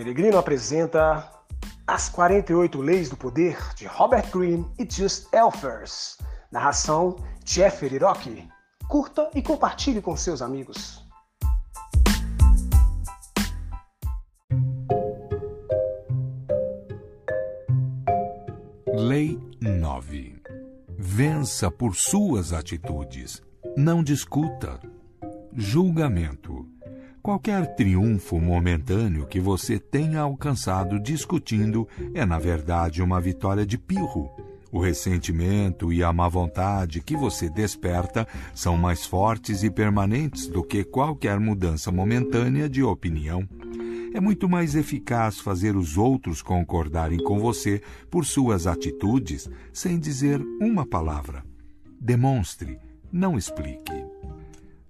Peregrino apresenta As 48 Leis do Poder de Robert Greene e Just Elfers. Narração Jeffrey Rock. Curta e compartilhe com seus amigos. Lei 9. Vença por suas atitudes. Não discuta. Julgamento. Qualquer triunfo momentâneo que você tenha alcançado discutindo é, na verdade, uma vitória de pirro. O ressentimento e a má vontade que você desperta são mais fortes e permanentes do que qualquer mudança momentânea de opinião. É muito mais eficaz fazer os outros concordarem com você por suas atitudes sem dizer uma palavra. Demonstre, não explique.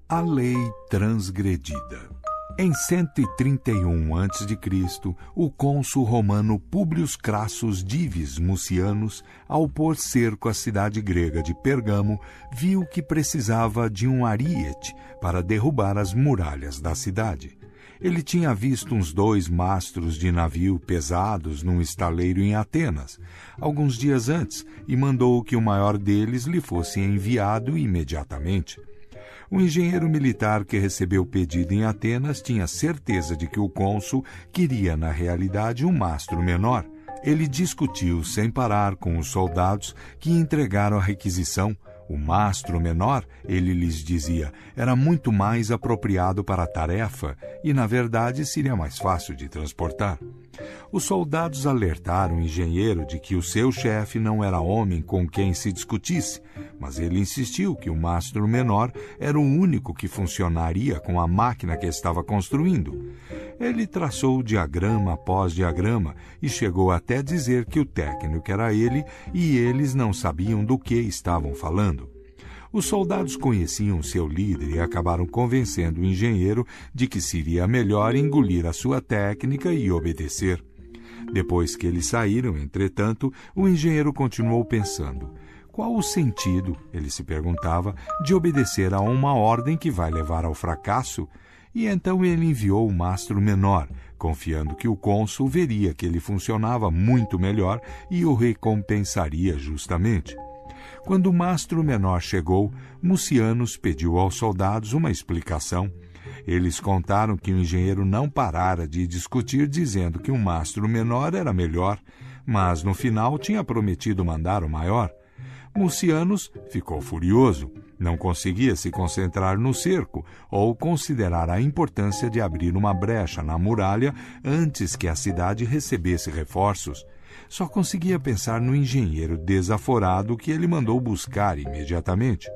A lei transgredida. Em 131 a.C., o cônsul romano Publius Crassus Divis Mucianus, ao pôr cerco à cidade grega de Pergamo, viu que precisava de um ariete para derrubar as muralhas da cidade. Ele tinha visto uns dois mastros de navio pesados num estaleiro em Atenas, alguns dias antes, e mandou que o maior deles lhe fosse enviado imediatamente. O engenheiro militar que recebeu o pedido em Atenas tinha certeza de que o cônsul queria, na realidade, um mastro menor. Ele discutiu sem parar com os soldados que entregaram a requisição. O mastro menor, ele lhes dizia, era muito mais apropriado para a tarefa e, na verdade, seria mais fácil de transportar. Os soldados alertaram o engenheiro de que o seu chefe não era homem com quem se discutisse, mas ele insistiu que o mastro menor era o único que funcionaria com a máquina que estava construindo. Ele traçou diagrama após diagrama e chegou até dizer que o técnico era ele e eles não sabiam do que estavam falando. Os soldados conheciam seu líder e acabaram convencendo o engenheiro de que seria melhor engolir a sua técnica e obedecer. Depois que eles saíram, entretanto, o engenheiro continuou pensando. Qual o sentido, ele se perguntava, de obedecer a uma ordem que vai levar ao fracasso? E então ele enviou o mastro menor, confiando que o cônsul veria que ele funcionava muito melhor e o recompensaria justamente. Quando o mastro menor chegou, Mucianus pediu aos soldados uma explicação. Eles contaram que o engenheiro não parara de discutir, dizendo que o mastro menor era melhor, mas no final tinha prometido mandar o maior. Mucianus ficou furioso. Não conseguia se concentrar no cerco ou considerar a importância de abrir uma brecha na muralha antes que a cidade recebesse reforços. Só conseguia pensar no engenheiro desaforado que ele mandou buscar imediatamente.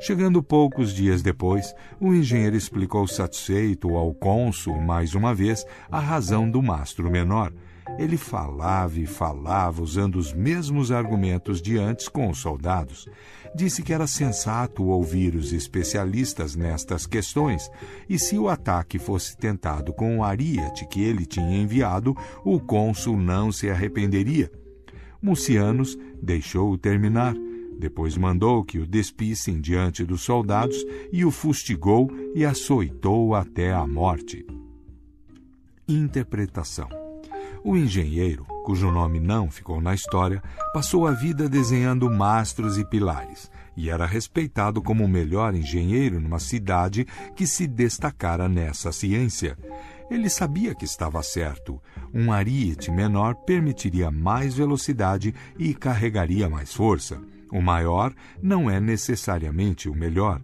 Chegando poucos dias depois, o engenheiro explicou satisfeito ao cônsul, mais uma vez, a razão do mastro menor. Ele falava e falava usando os mesmos argumentos de antes com os soldados. Disse que era sensato ouvir os especialistas nestas questões e se o ataque fosse tentado com o ariete que ele tinha enviado, o cônsul não se arrependeria. Mucianus deixou-o terminar. Depois mandou que o despissem diante dos soldados e o fustigou e açoitou até a morte. Interpretação o engenheiro, cujo nome não ficou na história, passou a vida desenhando mastros e pilares e era respeitado como o melhor engenheiro numa cidade que se destacara nessa ciência. Ele sabia que estava certo. Um ariete menor permitiria mais velocidade e carregaria mais força. O maior não é necessariamente o melhor.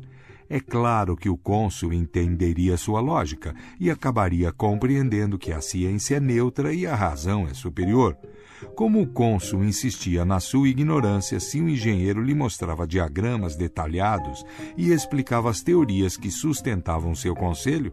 É claro que o cônsul entenderia sua lógica e acabaria compreendendo que a ciência é neutra e a razão é superior. Como o cônsul insistia na sua ignorância se o engenheiro lhe mostrava diagramas detalhados e explicava as teorias que sustentavam seu conselho?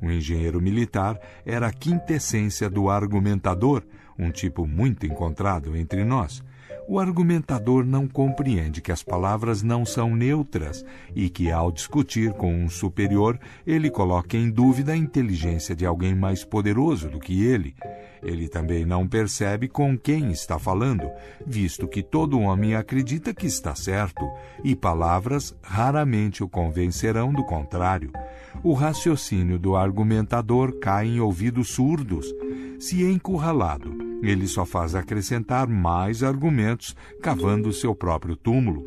O engenheiro militar era a quintessência do argumentador, um tipo muito encontrado entre nós. O argumentador não compreende que as palavras não são neutras e que, ao discutir com um superior, ele coloca em dúvida a inteligência de alguém mais poderoso do que ele. Ele também não percebe com quem está falando, visto que todo homem acredita que está certo, e palavras raramente o convencerão do contrário. O raciocínio do argumentador cai em ouvidos surdos. Se encurralado, ele só faz acrescentar mais argumentos, cavando seu próprio túmulo.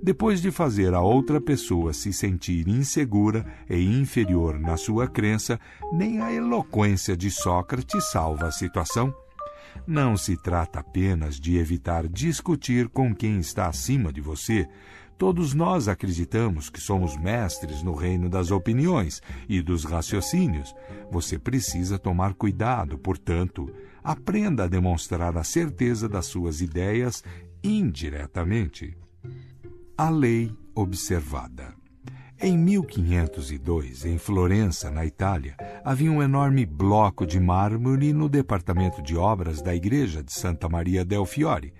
Depois de fazer a outra pessoa se sentir insegura e inferior na sua crença, nem a eloquência de Sócrates salva a situação. Não se trata apenas de evitar discutir com quem está acima de você. Todos nós acreditamos que somos mestres no reino das opiniões e dos raciocínios. Você precisa tomar cuidado, portanto. Aprenda a demonstrar a certeza das suas ideias indiretamente. A lei observada. Em 1502, em Florença, na Itália, havia um enorme bloco de mármore no departamento de obras da igreja de Santa Maria del Fiore.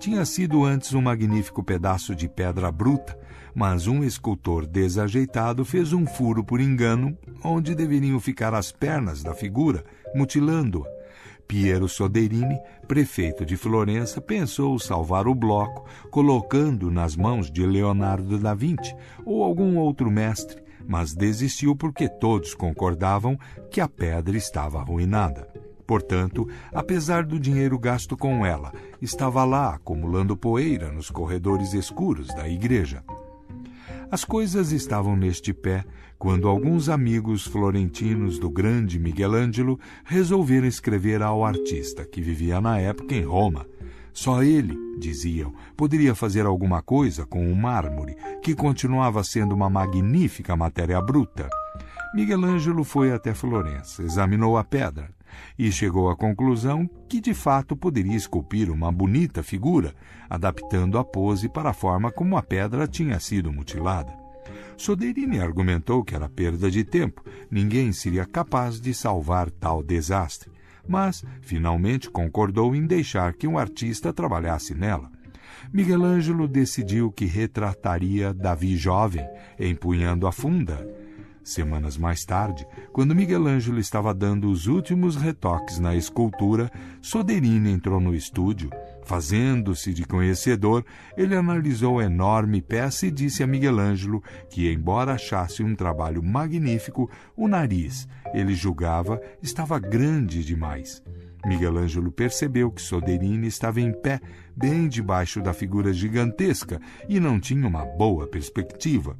Tinha sido antes um magnífico pedaço de pedra bruta, mas um escultor desajeitado fez um furo por engano onde deveriam ficar as pernas da figura, mutilando-a. Piero Soderini, prefeito de Florença, pensou salvar o bloco colocando nas mãos de Leonardo da Vinci ou algum outro mestre, mas desistiu porque todos concordavam que a pedra estava arruinada. Portanto, apesar do dinheiro gasto com ela, estava lá acumulando poeira nos corredores escuros da igreja. As coisas estavam neste pé quando alguns amigos florentinos do grande Michelangelo resolveram escrever ao artista, que vivia na época em Roma. Só ele, diziam, poderia fazer alguma coisa com o mármore, que continuava sendo uma magnífica matéria bruta. Michelangelo foi até Florença, examinou a pedra e chegou à conclusão que de fato poderia esculpir uma bonita figura, adaptando a pose para a forma como a pedra tinha sido mutilada. Soderini argumentou que era perda de tempo, ninguém seria capaz de salvar tal desastre, mas finalmente concordou em deixar que um artista trabalhasse nela. Michelangelo decidiu que retrataria Davi jovem, empunhando a funda Semanas mais tarde, quando Michelangelo estava dando os últimos retoques na escultura, Soderini entrou no estúdio. Fazendo-se de conhecedor, ele analisou a enorme peça e disse a Michelangelo que, embora achasse um trabalho magnífico, o nariz, ele julgava, estava grande demais. Michelangelo percebeu que Soderini estava em pé, bem debaixo da figura gigantesca, e não tinha uma boa perspectiva.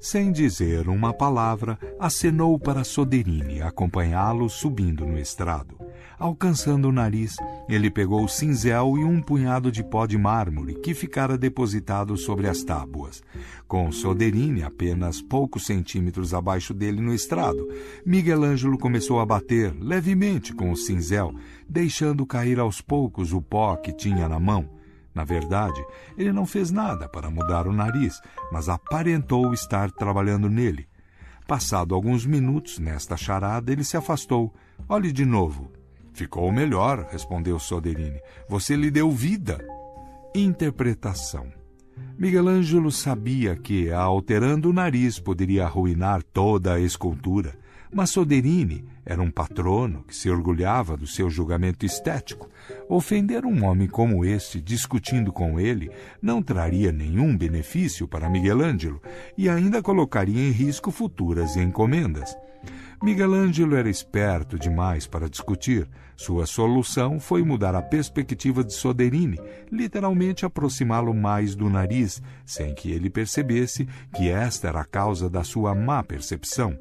Sem dizer uma palavra, acenou para Soderini acompanhá-lo subindo no estrado. Alcançando o nariz, ele pegou o cinzel e um punhado de pó de mármore que ficara depositado sobre as tábuas. Com Soderini apenas poucos centímetros abaixo dele no estrado, Miguel Ângelo começou a bater levemente com o cinzel, deixando cair aos poucos o pó que tinha na mão. Na verdade, ele não fez nada para mudar o nariz, mas aparentou estar trabalhando nele. Passado alguns minutos nesta charada, ele se afastou. Olhe de novo. Ficou melhor, respondeu Soderini. Você lhe deu vida. Interpretação. Miguel Ângelo sabia que, alterando o nariz, poderia arruinar toda a escultura. Mas Soderini era um patrono que se orgulhava do seu julgamento estético. Ofender um homem como este, discutindo com ele, não traria nenhum benefício para Michelangelo e ainda colocaria em risco futuras encomendas. Michelangelo era esperto demais para discutir. Sua solução foi mudar a perspectiva de Soderini, literalmente aproximá-lo mais do nariz, sem que ele percebesse que esta era a causa da sua má percepção.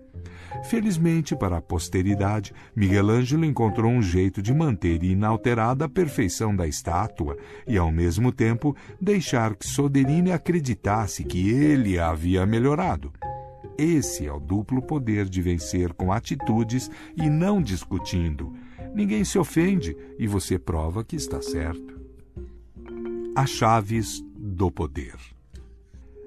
Felizmente para a posteridade, Michelangelo encontrou um jeito de manter inalterada a perfeição da estátua e, ao mesmo tempo, deixar que Soderini acreditasse que ele a havia melhorado. Esse é o duplo poder de vencer com atitudes e não discutindo. Ninguém se ofende e você prova que está certo. As chaves do poder.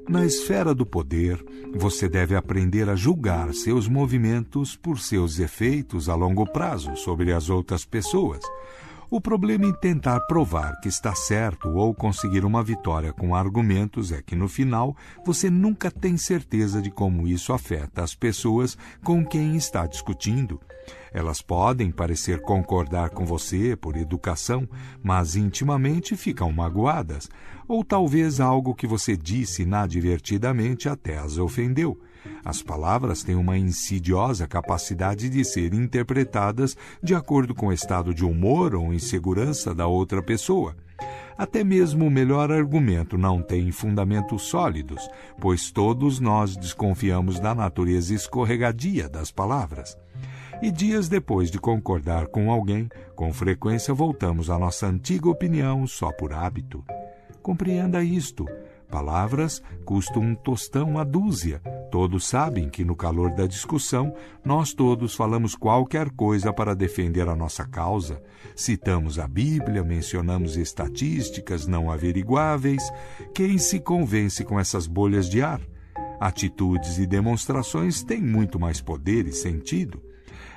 Na esfera do poder, você deve aprender a julgar seus movimentos por seus efeitos a longo prazo sobre as outras pessoas. O problema em tentar provar que está certo ou conseguir uma vitória com argumentos é que no final você nunca tem certeza de como isso afeta as pessoas com quem está discutindo. Elas podem parecer concordar com você por educação, mas intimamente ficam magoadas, ou talvez algo que você disse inadvertidamente até as ofendeu. As palavras têm uma insidiosa capacidade de ser interpretadas de acordo com o estado de humor ou insegurança da outra pessoa. Até mesmo o melhor argumento não tem fundamentos sólidos, pois todos nós desconfiamos da natureza escorregadia das palavras. E dias depois de concordar com alguém, com frequência voltamos à nossa antiga opinião só por hábito. Compreenda isto. Palavras custam um tostão a dúzia. Todos sabem que, no calor da discussão, nós todos falamos qualquer coisa para defender a nossa causa. Citamos a Bíblia, mencionamos estatísticas não averiguáveis. Quem se convence com essas bolhas de ar? Atitudes e demonstrações têm muito mais poder e sentido.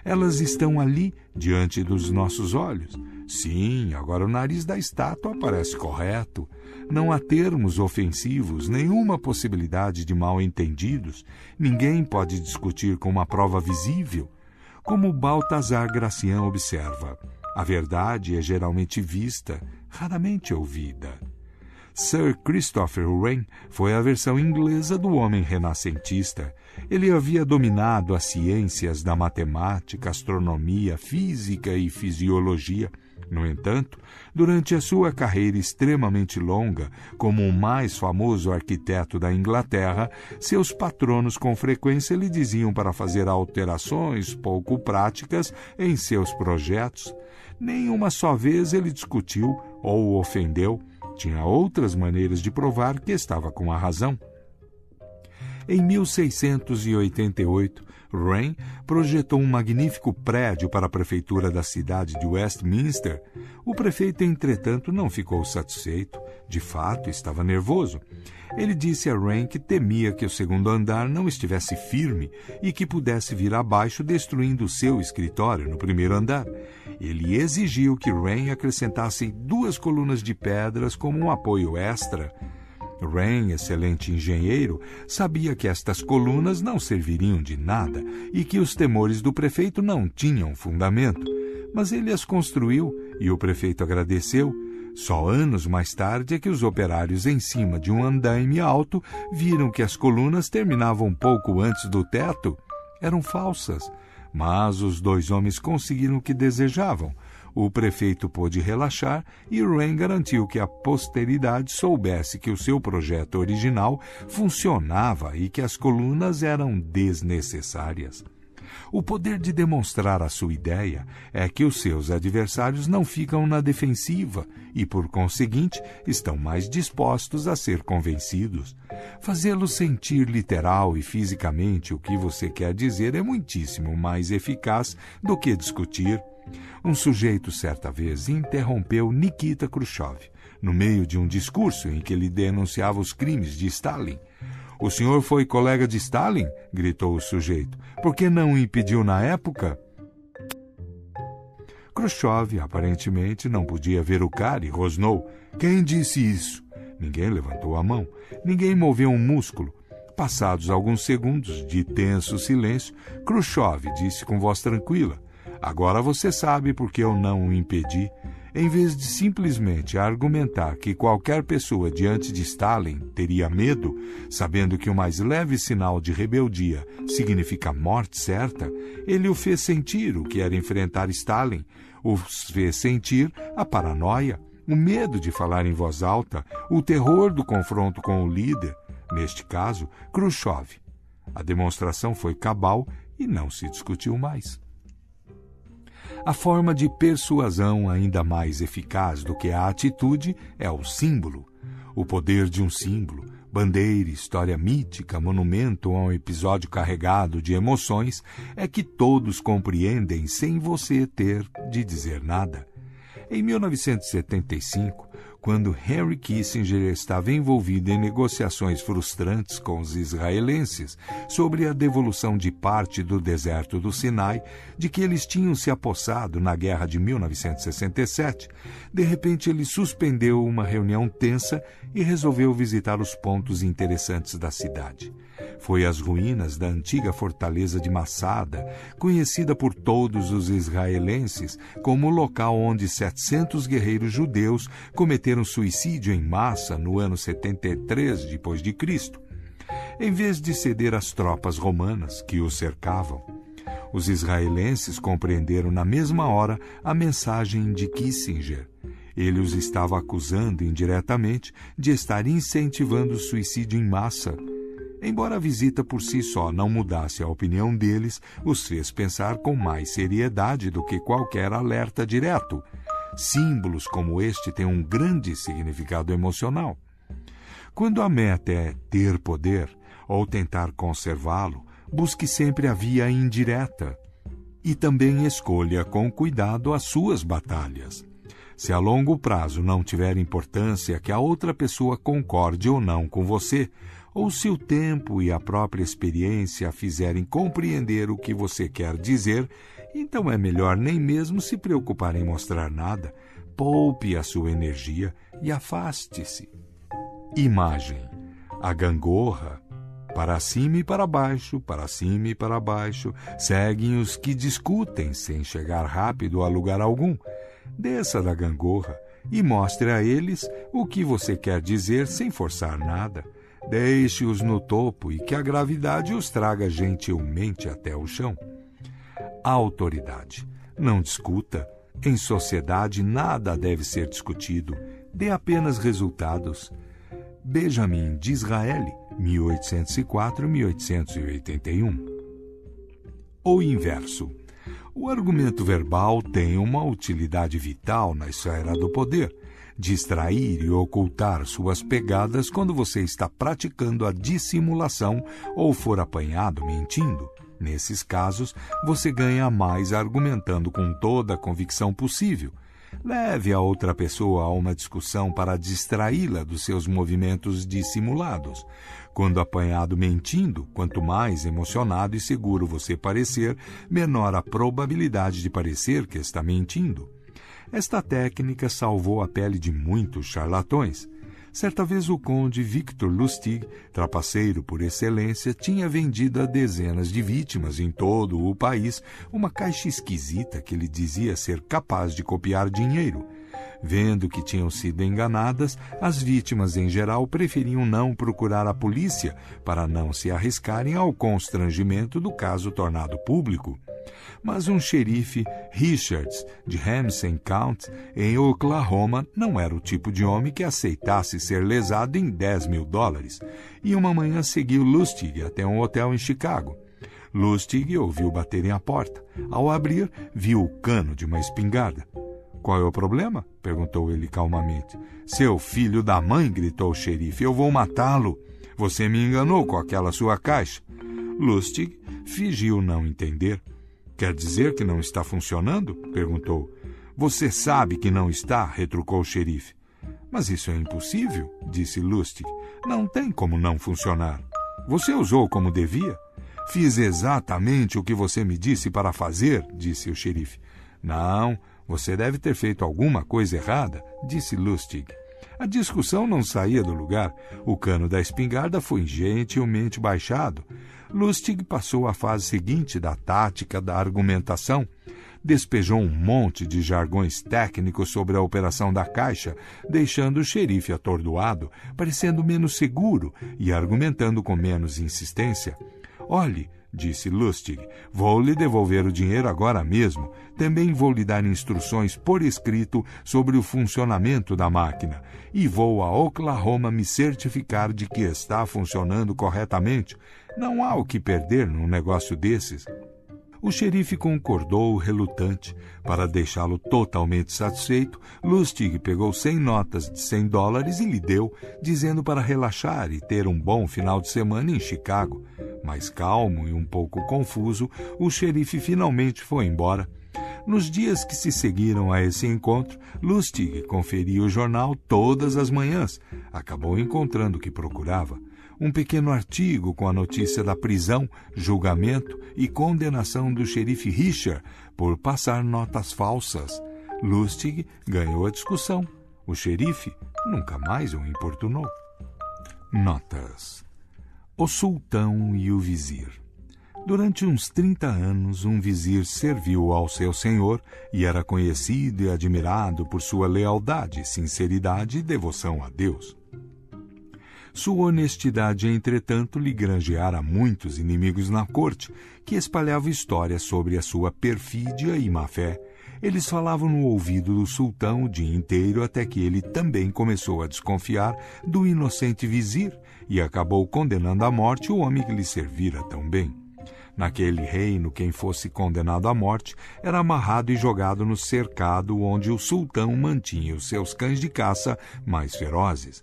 Elas estão ali, diante dos nossos olhos. Sim, agora o nariz da estátua parece correto. Não há termos ofensivos, nenhuma possibilidade de mal-entendidos. Ninguém pode discutir com uma prova visível. Como Baltazar Gracian observa, a verdade é geralmente vista, raramente ouvida. Sir Christopher Wren foi a versão inglesa do homem renascentista. Ele havia dominado as ciências da matemática, astronomia, física e fisiologia no entanto, durante a sua carreira extremamente longa como o mais famoso arquiteto da Inglaterra, seus patronos com frequência lhe diziam para fazer alterações pouco práticas em seus projetos. Nem uma só vez ele discutiu ou ofendeu. Tinha outras maneiras de provar que estava com a razão. Em 1688, Rain projetou um magnífico prédio para a prefeitura da cidade de Westminster. O prefeito, entretanto, não ficou satisfeito. De fato, estava nervoso. Ele disse a Rain que temia que o segundo andar não estivesse firme e que pudesse vir abaixo, destruindo seu escritório no primeiro andar. Ele exigiu que Rain acrescentasse duas colunas de pedras como um apoio extra. Rain, excelente engenheiro, sabia que estas colunas não serviriam de nada e que os temores do prefeito não tinham fundamento. Mas ele as construiu e o prefeito agradeceu. Só anos mais tarde é que os operários em cima de um andaime alto viram que as colunas terminavam pouco antes do teto. Eram falsas. Mas os dois homens conseguiram o que desejavam o prefeito pôde relaxar e Wren garantiu que a posteridade soubesse que o seu projeto original funcionava e que as colunas eram desnecessárias. O poder de demonstrar a sua ideia é que os seus adversários não ficam na defensiva e, por conseguinte, estão mais dispostos a ser convencidos. Fazê-los sentir literal e fisicamente o que você quer dizer é muitíssimo mais eficaz do que discutir. Um sujeito, certa vez, interrompeu Nikita Khrushchev no meio de um discurso em que ele denunciava os crimes de Stalin. O senhor foi colega de Stalin? gritou o sujeito. Por que não o impediu na época? Khrushchev aparentemente não podia ver o cara e rosnou. Quem disse isso? Ninguém levantou a mão, ninguém moveu um músculo. Passados alguns segundos de tenso silêncio, Khrushchev disse com voz tranquila: Agora você sabe por que eu não o impedi. Em vez de simplesmente argumentar que qualquer pessoa diante de Stalin teria medo, sabendo que o mais leve sinal de rebeldia significa morte certa, ele o fez sentir o que era enfrentar Stalin, o fez sentir a paranoia, o medo de falar em voz alta, o terror do confronto com o líder, neste caso, Khrushchev. A demonstração foi cabal e não se discutiu mais. A forma de persuasão ainda mais eficaz do que a atitude é o símbolo. O poder de um símbolo, bandeira, história mítica, monumento ou um episódio carregado de emoções é que todos compreendem sem você ter de dizer nada. Em 1975, quando Henry Kissinger estava envolvido em negociações frustrantes com os israelenses sobre a devolução de parte do deserto do Sinai, de que eles tinham se apossado na guerra de 1967, de repente ele suspendeu uma reunião tensa e resolveu visitar os pontos interessantes da cidade. Foi às ruínas da antiga fortaleza de Massada, conhecida por todos os israelenses como o local onde 700 guerreiros judeus cometeram suicídio em massa no ano 73 depois de Cristo. Em vez de ceder às tropas romanas que os cercavam, os israelenses compreenderam na mesma hora a mensagem de Kissinger. Ele os estava acusando indiretamente de estar incentivando o suicídio em massa Embora a visita por si só não mudasse a opinião deles, os fez pensar com mais seriedade do que qualquer alerta direto. Símbolos como este têm um grande significado emocional. Quando a meta é ter poder ou tentar conservá-lo, busque sempre a via indireta. E também escolha com cuidado as suas batalhas. Se a longo prazo não tiver importância que a outra pessoa concorde ou não com você, ou se o tempo e a própria experiência fizerem compreender o que você quer dizer, então é melhor nem mesmo se preocupar em mostrar nada. Poupe a sua energia e afaste-se. Imagem: a gangorra. Para cima e para baixo, para cima e para baixo, seguem os que discutem sem chegar rápido a lugar algum. Desça da gangorra e mostre a eles o que você quer dizer sem forçar nada. Deixe-os no topo e que a gravidade os traga gentilmente até o chão. A autoridade. Não discuta. Em sociedade nada deve ser discutido. Dê apenas resultados. Benjamin Disraeli, 1804-1881. O inverso. O argumento verbal tem uma utilidade vital na esfera do poder distrair e ocultar suas pegadas quando você está praticando a dissimulação ou for apanhado mentindo. Nesses casos, você ganha mais argumentando com toda a convicção possível. Leve a outra pessoa a uma discussão para distraí-la dos seus movimentos dissimulados. Quando apanhado mentindo, quanto mais emocionado e seguro você parecer, menor a probabilidade de parecer que está mentindo. Esta técnica salvou a pele de muitos charlatões. Certa vez o conde Victor Lustig, trapaceiro por excelência, tinha vendido a dezenas de vítimas em todo o país uma caixa esquisita que lhe dizia ser capaz de copiar dinheiro. Vendo que tinham sido enganadas, as vítimas em geral preferiam não procurar a polícia para não se arriscarem ao constrangimento do caso tornado público mas um xerife, Richards, de Ramsey County, em Oklahoma, não era o tipo de homem que aceitasse ser lesado em 10 mil dólares, e uma manhã seguiu Lustig até um hotel em Chicago. Lustig ouviu baterem à porta. Ao abrir, viu o cano de uma espingarda. Qual é o problema? perguntou ele calmamente. Seu filho da mãe, gritou o xerife, eu vou matá-lo. Você me enganou com aquela sua caixa. Lustig fingiu não entender. Quer dizer que não está funcionando? perguntou. Você sabe que não está, retrucou o xerife. Mas isso é impossível, disse Lustig. Não tem como não funcionar. Você usou como devia? Fiz exatamente o que você me disse para fazer, disse o xerife. Não, você deve ter feito alguma coisa errada, disse Lustig. A discussão não saía do lugar. O cano da espingarda foi gentilmente baixado. Lustig passou à fase seguinte da tática da argumentação. Despejou um monte de jargões técnicos sobre a operação da caixa, deixando o xerife atordoado, parecendo menos seguro e argumentando com menos insistência. Olhe, disse Lustig, vou lhe devolver o dinheiro agora mesmo. Também vou lhe dar instruções por escrito sobre o funcionamento da máquina. E vou a Oklahoma me certificar de que está funcionando corretamente. Não há o que perder num negócio desses. O xerife concordou relutante. Para deixá-lo totalmente satisfeito, Lustig pegou cem notas de cem dólares e lhe deu, dizendo para relaxar e ter um bom final de semana em Chicago. Mais calmo e um pouco confuso, o xerife finalmente foi embora. Nos dias que se seguiram a esse encontro, Lustig conferia o jornal todas as manhãs. Acabou encontrando o que procurava. Um pequeno artigo com a notícia da prisão, julgamento e condenação do xerife Richard por passar notas falsas. Lustig ganhou a discussão. O xerife nunca mais o importunou. Notas: O sultão e o vizir. Durante uns 30 anos, um vizir serviu ao seu senhor e era conhecido e admirado por sua lealdade, sinceridade e devoção a Deus. Sua honestidade, entretanto, lhe granjeara muitos inimigos na corte, que espalhavam histórias sobre a sua perfídia e má fé. Eles falavam no ouvido do sultão o dia inteiro até que ele também começou a desconfiar do inocente vizir e acabou condenando à morte o homem que lhe servira tão bem. Naquele reino, quem fosse condenado à morte era amarrado e jogado no cercado onde o sultão mantinha os seus cães de caça mais ferozes.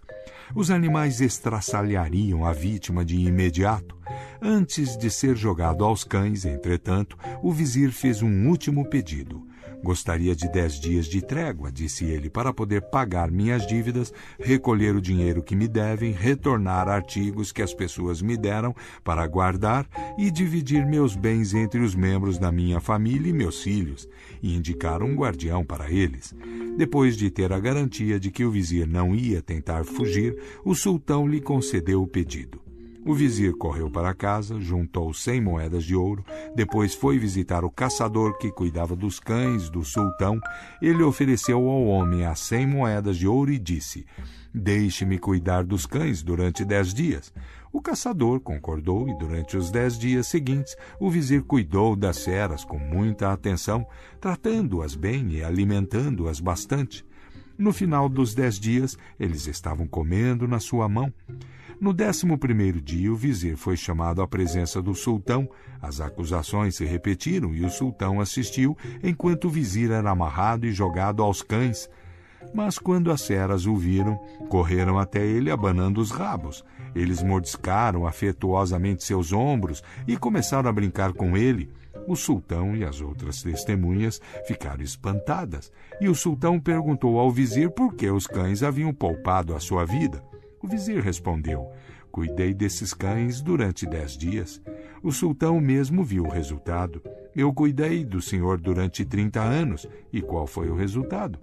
Os animais estraçalhariam a vítima de imediato. Antes de ser jogado aos cães, entretanto, o vizir fez um último pedido. Gostaria de dez dias de trégua, disse ele, para poder pagar minhas dívidas, recolher o dinheiro que me devem, retornar artigos que as pessoas me deram para guardar e dividir meus bens entre os membros da minha família e meus filhos, e indicar um guardião para eles. Depois de ter a garantia de que o vizir não ia tentar fugir, o sultão lhe concedeu o pedido. O vizir correu para casa, juntou cem moedas de ouro, depois foi visitar o caçador que cuidava dos cães do sultão. Ele ofereceu ao homem as cem moedas de ouro e disse: Deixe-me cuidar dos cães durante dez dias. O caçador concordou e durante os dez dias seguintes o vizir cuidou das feras com muita atenção, tratando-as bem e alimentando-as bastante. No final dos dez dias, eles estavam comendo na sua mão. No décimo primeiro dia, o vizir foi chamado à presença do sultão. As acusações se repetiram e o sultão assistiu enquanto o vizir era amarrado e jogado aos cães. Mas quando as feras o viram, correram até ele abanando os rabos. Eles mordiscaram afetuosamente seus ombros e começaram a brincar com ele. O sultão e as outras testemunhas ficaram espantadas, e o sultão perguntou ao vizir por que os cães haviam poupado a sua vida. O vizir respondeu: Cuidei desses cães durante dez dias. O sultão mesmo viu o resultado. Eu cuidei do senhor durante trinta anos. E qual foi o resultado?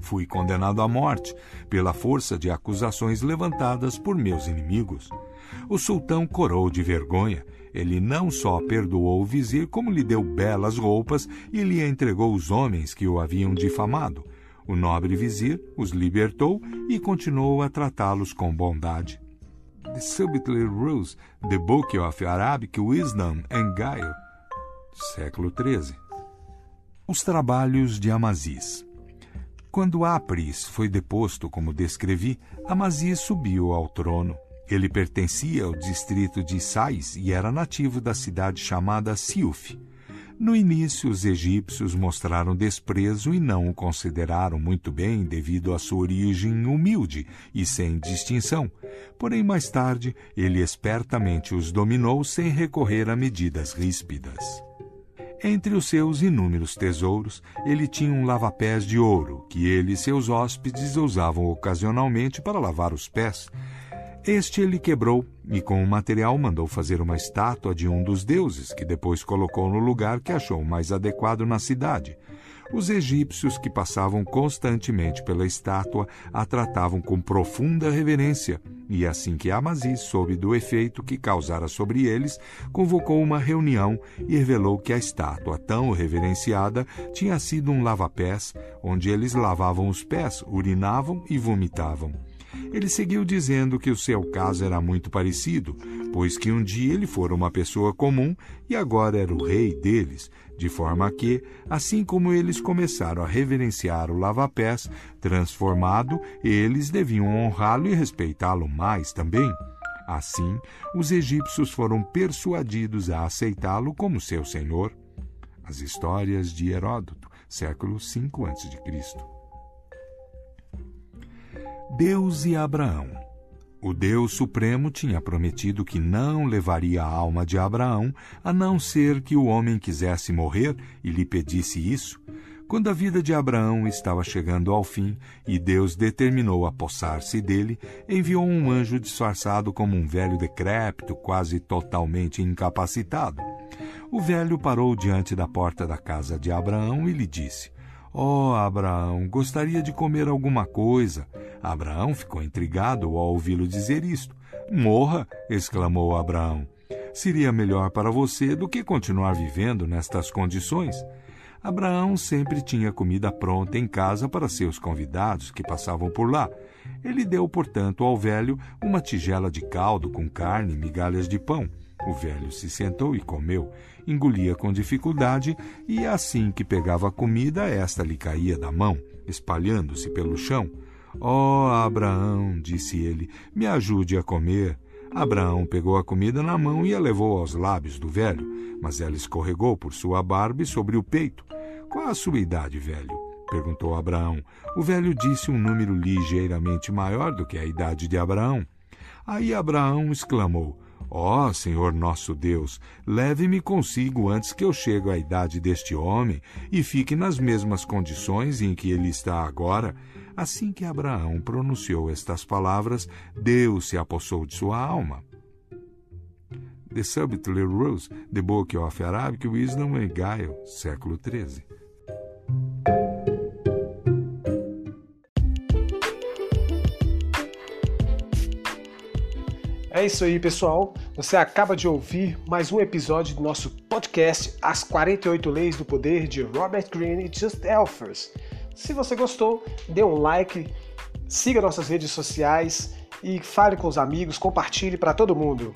Fui condenado à morte pela força de acusações levantadas por meus inimigos. O sultão corou de vergonha. Ele não só perdoou o vizir, como lhe deu belas roupas e lhe entregou os homens que o haviam difamado. O nobre vizir os libertou e continuou a tratá-los com bondade. Subtly Rules, The Book of Arabic Wisdom and Guile, século XIII. Os trabalhos de Amaziz. Quando Apris foi deposto, como descrevi, Amaziz subiu ao trono. Ele pertencia ao distrito de Sais e era nativo da cidade chamada Siuf. No início, os egípcios mostraram desprezo e não o consideraram muito bem devido à sua origem humilde e sem distinção. Porém, mais tarde, ele espertamente os dominou sem recorrer a medidas ríspidas. Entre os seus inúmeros tesouros, ele tinha um lava-pés de ouro, que ele e seus hóspedes usavam ocasionalmente para lavar os pés. Este ele quebrou e, com o material, mandou fazer uma estátua de um dos deuses, que depois colocou no lugar que achou mais adequado na cidade. Os egípcios que passavam constantemente pela estátua a tratavam com profunda reverência, e assim que Amaziz soube do efeito que causara sobre eles, convocou uma reunião e revelou que a estátua tão reverenciada tinha sido um lava-pés, onde eles lavavam os pés, urinavam e vomitavam. Ele seguiu dizendo que o seu caso era muito parecido, pois que um dia ele fora uma pessoa comum e agora era o rei deles, de forma que, assim como eles começaram a reverenciar o lava-pés transformado, eles deviam honrá-lo e respeitá-lo mais também. Assim, os egípcios foram persuadidos a aceitá-lo como seu senhor. As histórias de Heródoto, século V a.C. Deus e Abraão. O Deus Supremo tinha prometido que não levaria a alma de Abraão, a não ser que o homem quisesse morrer e lhe pedisse isso. Quando a vida de Abraão estava chegando ao fim e Deus determinou apossar-se dele, enviou um anjo disfarçado como um velho decrépito, quase totalmente incapacitado. O velho parou diante da porta da casa de Abraão e lhe disse: Oh, Abraão, gostaria de comer alguma coisa. Abraão ficou intrigado ao ouvi-lo dizer isto. Morra! exclamou Abraão. Seria melhor para você do que continuar vivendo nestas condições. Abraão sempre tinha comida pronta em casa para seus convidados que passavam por lá. Ele deu, portanto, ao velho uma tigela de caldo com carne e migalhas de pão. O velho se sentou e comeu, engolia com dificuldade, e assim que pegava a comida, esta lhe caía da mão, espalhando-se pelo chão. Oh, Abraão, disse ele, me ajude a comer. Abraão pegou a comida na mão e a levou aos lábios do velho, mas ela escorregou por sua barba e sobre o peito. Qual a sua idade, velho? perguntou Abraão. O velho disse um número ligeiramente maior do que a idade de Abraão. Aí Abraão exclamou: Ó oh, Senhor nosso Deus, leve-me consigo antes que eu chegue à idade deste homem e fique nas mesmas condições em que ele está agora. Assim que Abraão pronunciou estas palavras, Deus se apossou de sua alma. The Subtler Rose, The Book of Arabic Wisdom and Guile, século XIII. Isso aí, pessoal. Você acaba de ouvir mais um episódio do nosso podcast As 48 Leis do Poder de Robert Greene e Just Elfers. Se você gostou, dê um like, siga nossas redes sociais e fale com os amigos, compartilhe para todo mundo.